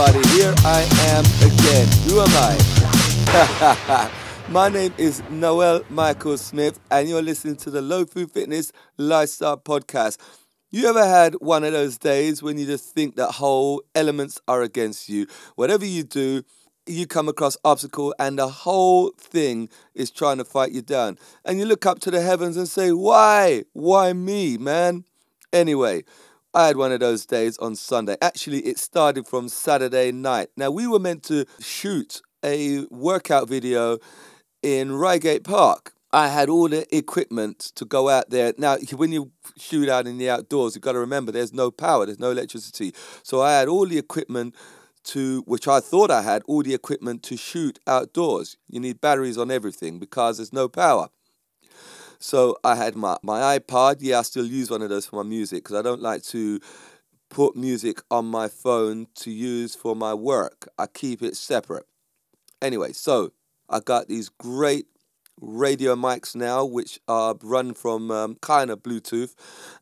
Everybody, here I am again. Who am I? My name is Noel Michael Smith, and you're listening to the Lofu Fitness Lifestyle Podcast. You ever had one of those days when you just think that whole elements are against you? Whatever you do, you come across obstacle and the whole thing is trying to fight you down. And you look up to the heavens and say, Why? Why me, man? Anyway, I had one of those days on Sunday. Actually, it started from Saturday night. Now, we were meant to shoot a workout video in Reigate Park. I had all the equipment to go out there. Now, when you shoot out in the outdoors, you've got to remember there's no power, there's no electricity. So I had all the equipment to, which I thought I had, all the equipment to shoot outdoors. You need batteries on everything because there's no power. So I had my, my iPod. Yeah, I still use one of those for my music because I don't like to put music on my phone to use for my work. I keep it separate. Anyway, so I got these great radio mics now, which are run from um, kind of Bluetooth.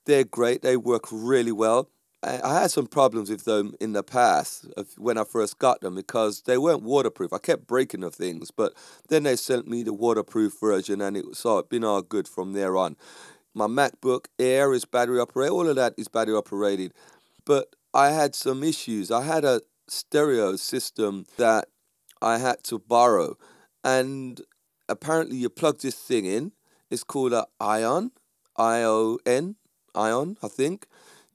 They're great. They work really well. I, had some problems with them in the past uh, when I first got them because they weren't waterproof. I kept breaking the things, but then they sent me the waterproof version, and it so it's been all good from there on. My MacBook Air is battery operated. All of that is battery operated, but I had some issues. I had a stereo system that I had to borrow, and apparently you plug this thing in. It's called a Ion, I O N, Ion, I think.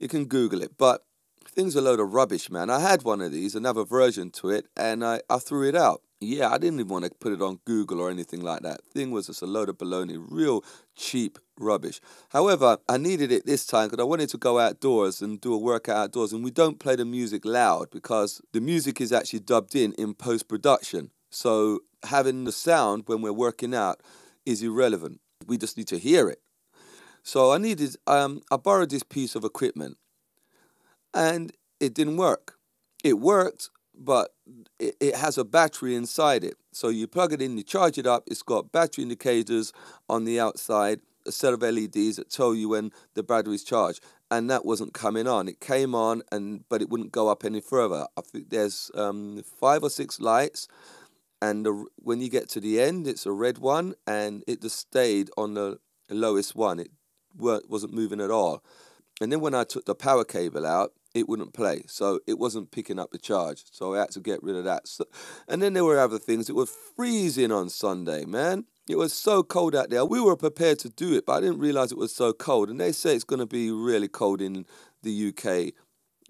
You can Google it, but thing's are a load of rubbish, man. I had one of these, another version to it, and I, I threw it out. Yeah, I didn't even want to put it on Google or anything like that. Thing was just a load of baloney, real cheap rubbish. However, I needed it this time because I wanted to go outdoors and do a workout outdoors, and we don't play the music loud because the music is actually dubbed in in post production. So having the sound when we're working out is irrelevant. We just need to hear it. So I needed, um, I borrowed this piece of equipment and it didn't work. It worked, but it, it has a battery inside it. So you plug it in, you charge it up, it's got battery indicators on the outside, a set of LEDs that tell you when the battery's charged. And that wasn't coming on. It came on, and but it wouldn't go up any further. I think there's um, five or six lights and the, when you get to the end, it's a red one, and it just stayed on the lowest one. It wasn't moving at all. And then when I took the power cable out, it wouldn't play, so it wasn't picking up the charge. So I had to get rid of that. So, and then there were other things. It was freezing on Sunday, man. It was so cold out there. We were prepared to do it, but I didn't realize it was so cold. And they say it's going to be really cold in the UK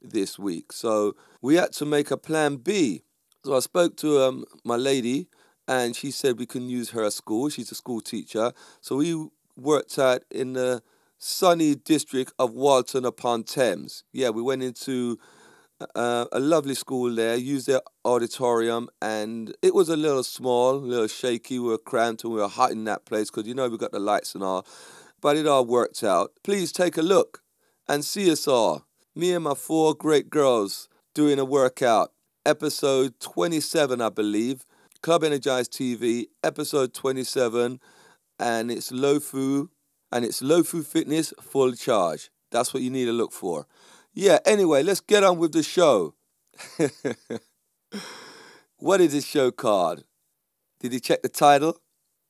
this week. So we had to make a plan B. So I spoke to um, my lady, and she said we can use her school. She's a school teacher. So we worked out in the sunny district of Walton upon Thames. Yeah, we went into uh, a lovely school there, used their auditorium, and it was a little small, a little shaky. We were cramped and we were hot in that place because you know we got the lights and all. But it all worked out. Please take a look and see us all. Me and my four great girls doing a workout episode 27, I believe. Club Energized TV, episode 27, and it's Lofu, and it's Lofu Fitness Full Charge. That's what you need to look for. Yeah, anyway, let's get on with the show. what is this show called? Did you check the title?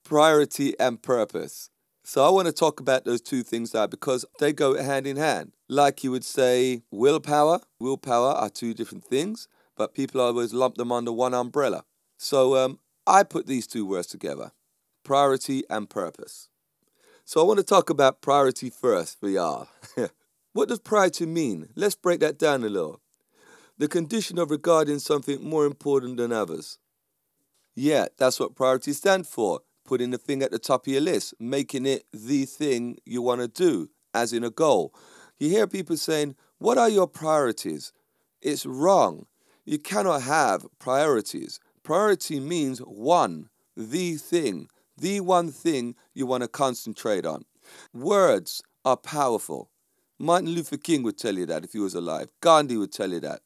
Priority and Purpose. So I want to talk about those two things now because they go hand in hand. Like you would say, willpower, willpower are two different things but people always lump them under one umbrella. So um, I put these two words together priority and purpose. So I want to talk about priority first for y'all. what does priority mean? Let's break that down a little. The condition of regarding something more important than others. Yeah, that's what priority stands for. Putting the thing at the top of your list, making it the thing you want to do, as in a goal. You hear people saying, What are your priorities? It's wrong. You cannot have priorities. Priority means one, the thing, the one thing you want to concentrate on. Words are powerful. Martin Luther King would tell you that if he was alive. Gandhi would tell you that.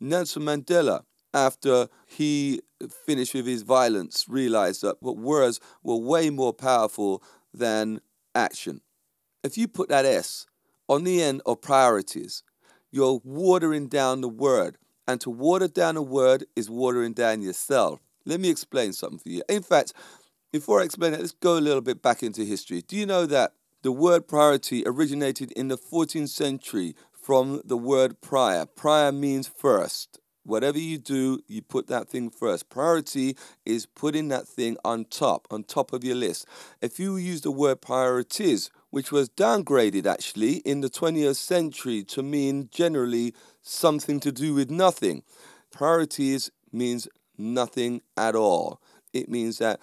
Nelson Mandela, after he finished with his violence, realized that words were way more powerful than action. If you put that S on the end of priorities, you're watering down the word. And to water down a word is watering down yourself. Let me explain something for you. In fact, before I explain it, let's go a little bit back into history. Do you know that the word priority originated in the 14th century from the word prior? Prior means first. Whatever you do, you put that thing first. Priority is putting that thing on top, on top of your list. If you use the word priorities, which was downgraded actually in the 20th century to mean generally something to do with nothing, priorities means nothing at all. It means that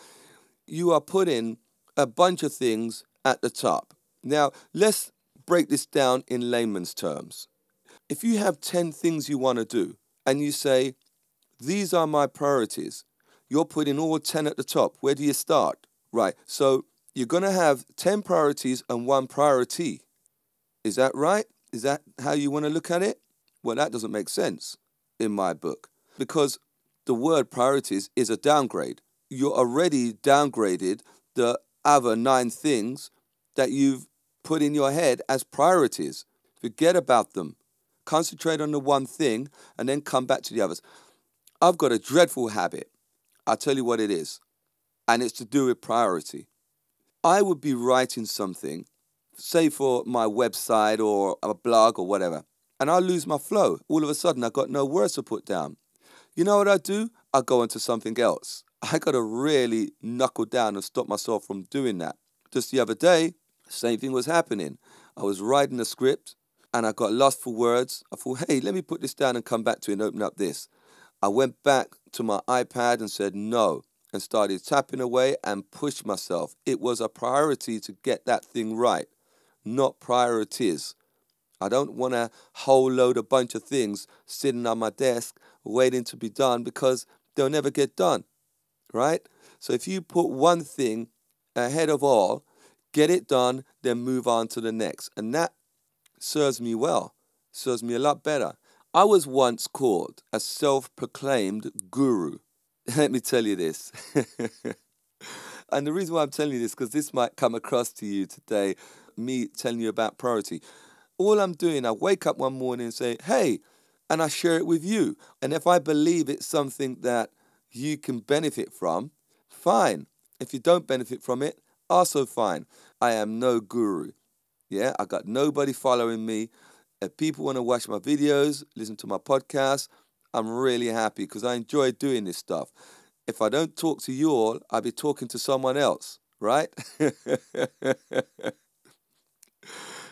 you are putting a bunch of things at the top. Now, let's break this down in layman's terms. If you have 10 things you want to do and you say, These are my priorities, you're putting all 10 at the top. Where do you start? Right. So you're going to have 10 priorities and one priority. Is that right? Is that how you want to look at it? Well, that doesn't make sense in my book because the word priorities is a downgrade. You're already downgraded the other nine things that you've put in your head as priorities. Forget about them. Concentrate on the one thing and then come back to the others. I've got a dreadful habit. I'll tell you what it is. And it's to do with priority. I would be writing something, say for my website or a blog or whatever, and I lose my flow. All of a sudden, I've got no words to put down. You know what I do? I go into something else. I got to really knuckle down and stop myself from doing that. Just the other day, same thing was happening. I was writing a script and I got lost for words. I thought, hey, let me put this down and come back to it and open up this. I went back to my iPad and said no and started tapping away and pushed myself. It was a priority to get that thing right, not priorities. I don't want a whole load, a bunch of things sitting on my desk waiting to be done because they'll never get done, right? So if you put one thing ahead of all, get it done, then move on to the next. And that serves me well, serves me a lot better. I was once called a self proclaimed guru. Let me tell you this. and the reason why I'm telling you this, because this might come across to you today, me telling you about priority. All I'm doing, I wake up one morning and say, hey, and I share it with you. And if I believe it's something that you can benefit from, fine. If you don't benefit from it, also fine. I am no guru. Yeah, I got nobody following me. If people want to watch my videos, listen to my podcast, I'm really happy because I enjoy doing this stuff. If I don't talk to you all, I'll be talking to someone else, right?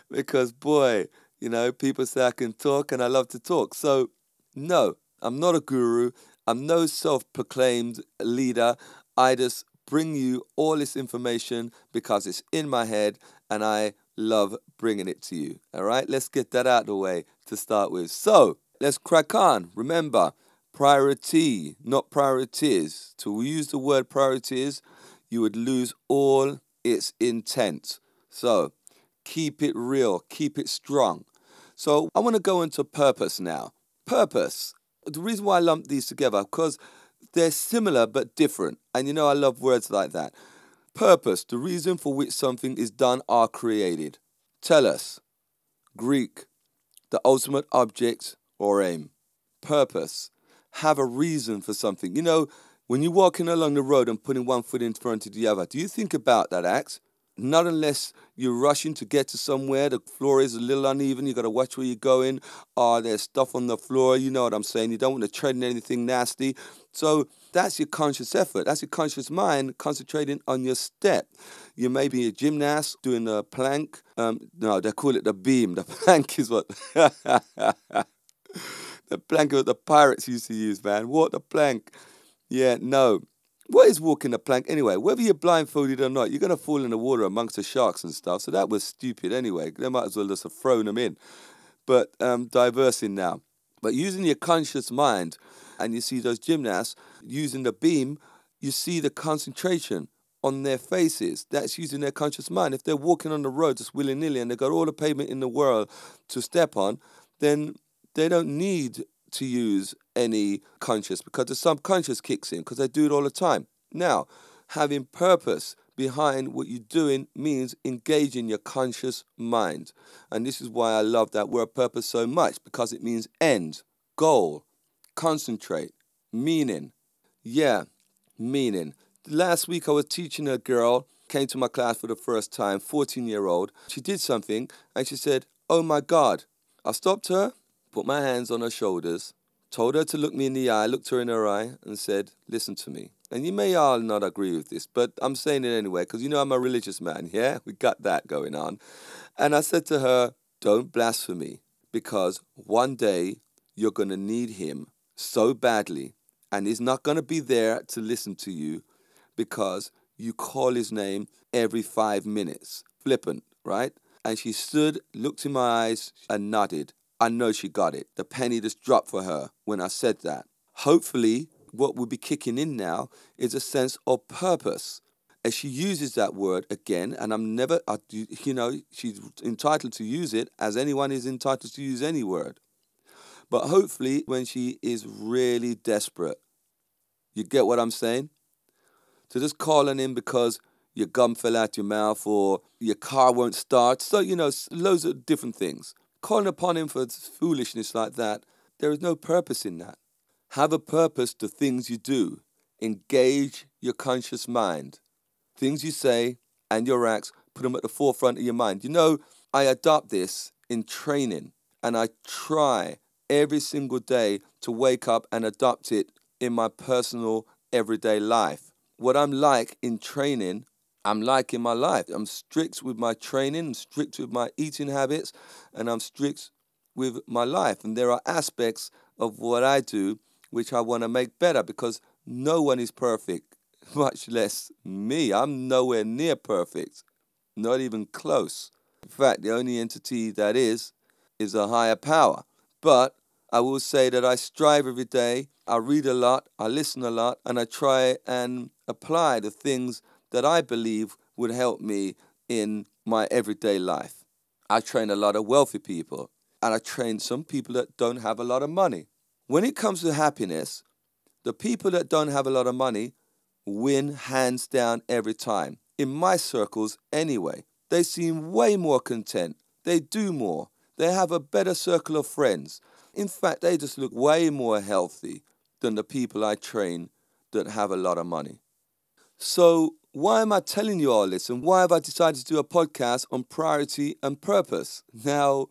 because, boy, you know, people say I can talk and I love to talk. So, no, I'm not a guru. I'm no self proclaimed leader. I just bring you all this information because it's in my head and I love bringing it to you. All right, let's get that out of the way to start with. So let's crack on. Remember, priority, not priorities. To use the word priorities, you would lose all its intent. So keep it real, keep it strong. So I want to go into purpose now. Purpose. The reason why I lump these together, because they're similar but different. And you know, I love words like that. Purpose, the reason for which something is done or created. Telos, Greek, the ultimate object or aim. Purpose, have a reason for something. You know, when you're walking along the road and putting one foot in front of the other, do you think about that act? Not unless you're rushing to get to somewhere, the floor is a little uneven, you got to watch where you're going, or there's stuff on the floor, you know what I'm saying? You don't want to tread in anything nasty. So that's your conscious effort. That's your conscious mind concentrating on your step. You may be a gymnast doing a plank. Um, no, they call it the beam. The plank is what. the plank is what the pirates used to use, man. What the plank? Yeah, no. What is walking the plank anyway? Whether you're blindfolded or not, you're going to fall in the water amongst the sharks and stuff. So that was stupid anyway. They might as well just have thrown them in. But um, diversing now. But using your conscious mind, and you see those gymnasts using the beam, you see the concentration on their faces. That's using their conscious mind. If they're walking on the road just willy nilly and they've got all the pavement in the world to step on, then they don't need to use any conscious because the subconscious kicks in because they do it all the time. Now, having purpose, behind what you're doing means engaging your conscious mind. And this is why I love that word purpose so much because it means end, goal, concentrate, meaning. Yeah, meaning. Last week I was teaching a girl, came to my class for the first time, 14 year old. She did something and she said, Oh my God. I stopped her, put my hands on her shoulders, told her to look me in the eye, looked her in her eye, and said, Listen to me. And you may all not agree with this, but I'm saying it anyway because you know I'm a religious man, yeah? We got that going on. And I said to her, Don't blaspheme because one day you're going to need him so badly and he's not going to be there to listen to you because you call his name every five minutes. Flippant, right? And she stood, looked in my eyes, and nodded. I know she got it. The penny just dropped for her when I said that. Hopefully, what will be kicking in now is a sense of purpose. As she uses that word again, and I'm never, I, you know, she's entitled to use it as anyone is entitled to use any word. But hopefully, when she is really desperate, you get what I'm saying? To just calling in because your gum fell out your mouth or your car won't start. So, you know, loads of different things. Calling upon him for foolishness like that, there is no purpose in that. Have a purpose to things you do. Engage your conscious mind. Things you say and your acts, put them at the forefront of your mind. You know, I adopt this in training and I try every single day to wake up and adopt it in my personal everyday life. What I'm like in training, I'm like in my life. I'm strict with my training, strict with my eating habits, and I'm strict with my life. And there are aspects of what I do which I want to make better because no one is perfect, much less me. I'm nowhere near perfect, not even close. In fact, the only entity that is, is a higher power. But I will say that I strive every day. I read a lot, I listen a lot, and I try and apply the things that I believe would help me in my everyday life. I train a lot of wealthy people, and I train some people that don't have a lot of money. When it comes to happiness, the people that don't have a lot of money win hands down every time. In my circles, anyway, they seem way more content. They do more. They have a better circle of friends. In fact, they just look way more healthy than the people I train that have a lot of money. So, why am I telling you all this and why have I decided to do a podcast on priority and purpose? Now,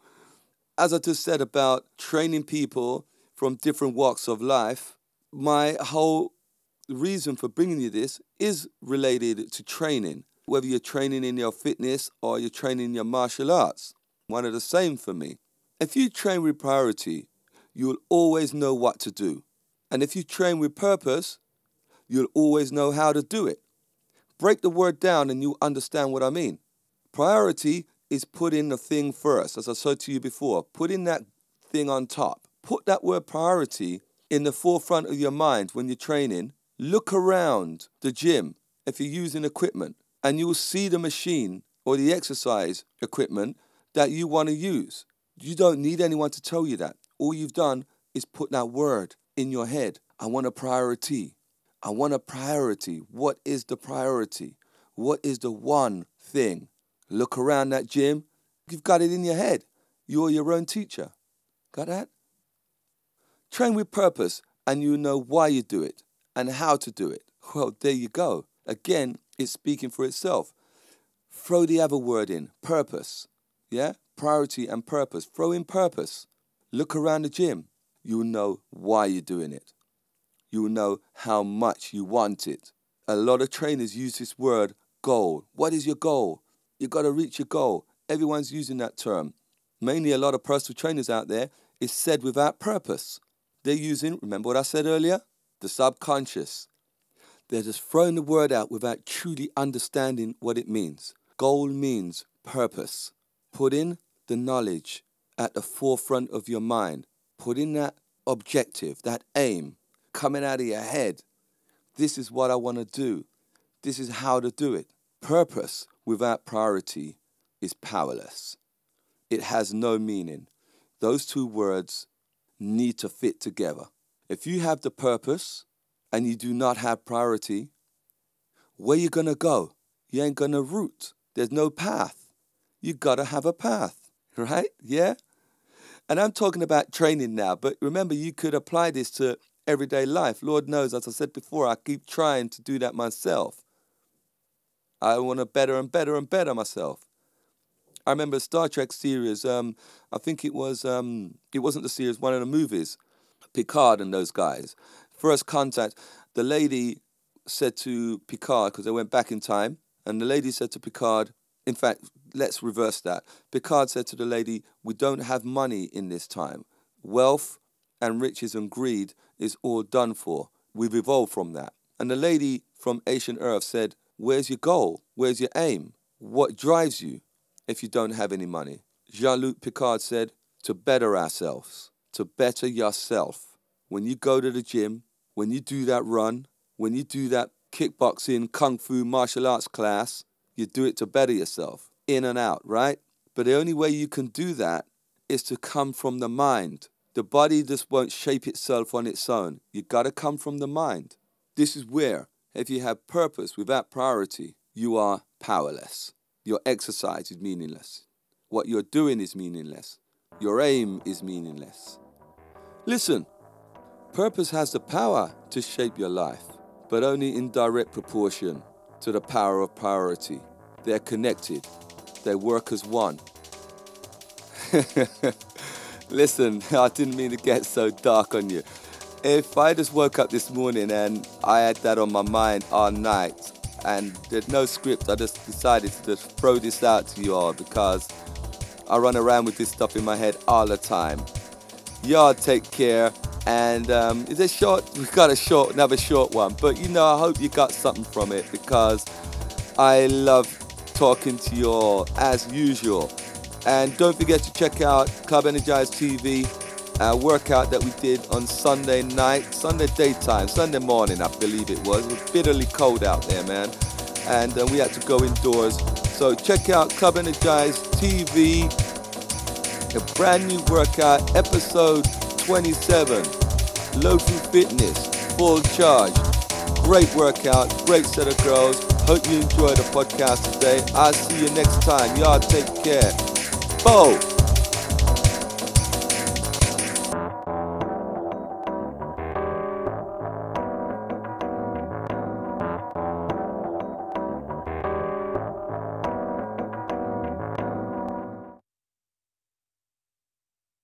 as I just said about training people from different walks of life, my whole reason for bringing you this is related to training. Whether you're training in your fitness or you're training in your martial arts, one of the same for me. If you train with priority, you'll always know what to do. And if you train with purpose, you'll always know how to do it. Break the word down and you understand what I mean. Priority is putting the thing first, as I said to you before, putting that thing on top put that word priority in the forefront of your mind when you're training. Look around the gym if you're using equipment, and you'll see the machine or the exercise equipment that you want to use. You don't need anyone to tell you that. All you've done is put that word in your head. I want a priority. I want a priority. What is the priority? What is the one thing? Look around that gym. You've got it in your head. You're your own teacher. Got that? Train with purpose and you know why you do it and how to do it. Well, there you go. Again, it's speaking for itself. Throw the other word in purpose. Yeah? Priority and purpose. Throw in purpose. Look around the gym. You'll know why you're doing it. You'll know how much you want it. A lot of trainers use this word goal. What is your goal? You've got to reach your goal. Everyone's using that term. Mainly, a lot of personal trainers out there is said without purpose. They're using, remember what I said earlier? The subconscious. They're just throwing the word out without truly understanding what it means. Goal means purpose. Put in the knowledge at the forefront of your mind. Put in that objective, that aim coming out of your head. This is what I want to do. This is how to do it. Purpose without priority is powerless. It has no meaning. Those two words need to fit together. If you have the purpose and you do not have priority, where you going to go? you ain't gonna root. There's no path. You gotta have a path, right? Yeah? And I'm talking about training now, but remember, you could apply this to everyday life. Lord knows, as I said before, I keep trying to do that myself. I want to better and better and better myself. I remember a Star Trek series. Um, I think it was. Um, it wasn't the series. One of the movies. Picard and those guys. First contact. The lady said to Picard because they went back in time, and the lady said to Picard. In fact, let's reverse that. Picard said to the lady, "We don't have money in this time. Wealth and riches and greed is all done for. We've evolved from that." And the lady from ancient Earth said, "Where's your goal? Where's your aim? What drives you?" if you don't have any money. Jean Luc Picard said, to better ourselves, to better yourself. When you go to the gym, when you do that run, when you do that kickboxing, kung fu, martial arts class, you do it to better yourself, in and out, right? But the only way you can do that is to come from the mind. The body just won't shape itself on its own. You gotta come from the mind. This is where, if you have purpose without priority, you are powerless. Your exercise is meaningless. What you're doing is meaningless. Your aim is meaningless. Listen, purpose has the power to shape your life, but only in direct proportion to the power of priority. They're connected, they work as one. Listen, I didn't mean to get so dark on you. If I just woke up this morning and I had that on my mind all night, and there's no script. I just decided to just throw this out to you all because I run around with this stuff in my head all the time. Y'all take care. And um, is it short? We've got a short, another short one. But you know, I hope you got something from it because I love talking to you all as usual. And don't forget to check out Club Energize TV, a workout that we did on Sunday night, Sunday daytime, Sunday morning, I believe it was. It was bitterly cold out there, man. And uh, we had to go indoors. So check out Club Energize TV, a brand new workout, episode 27. Lofu Fitness, full charge. Great workout, great set of girls. Hope you enjoy the podcast today. I'll see you next time. Y'all take care. Bo.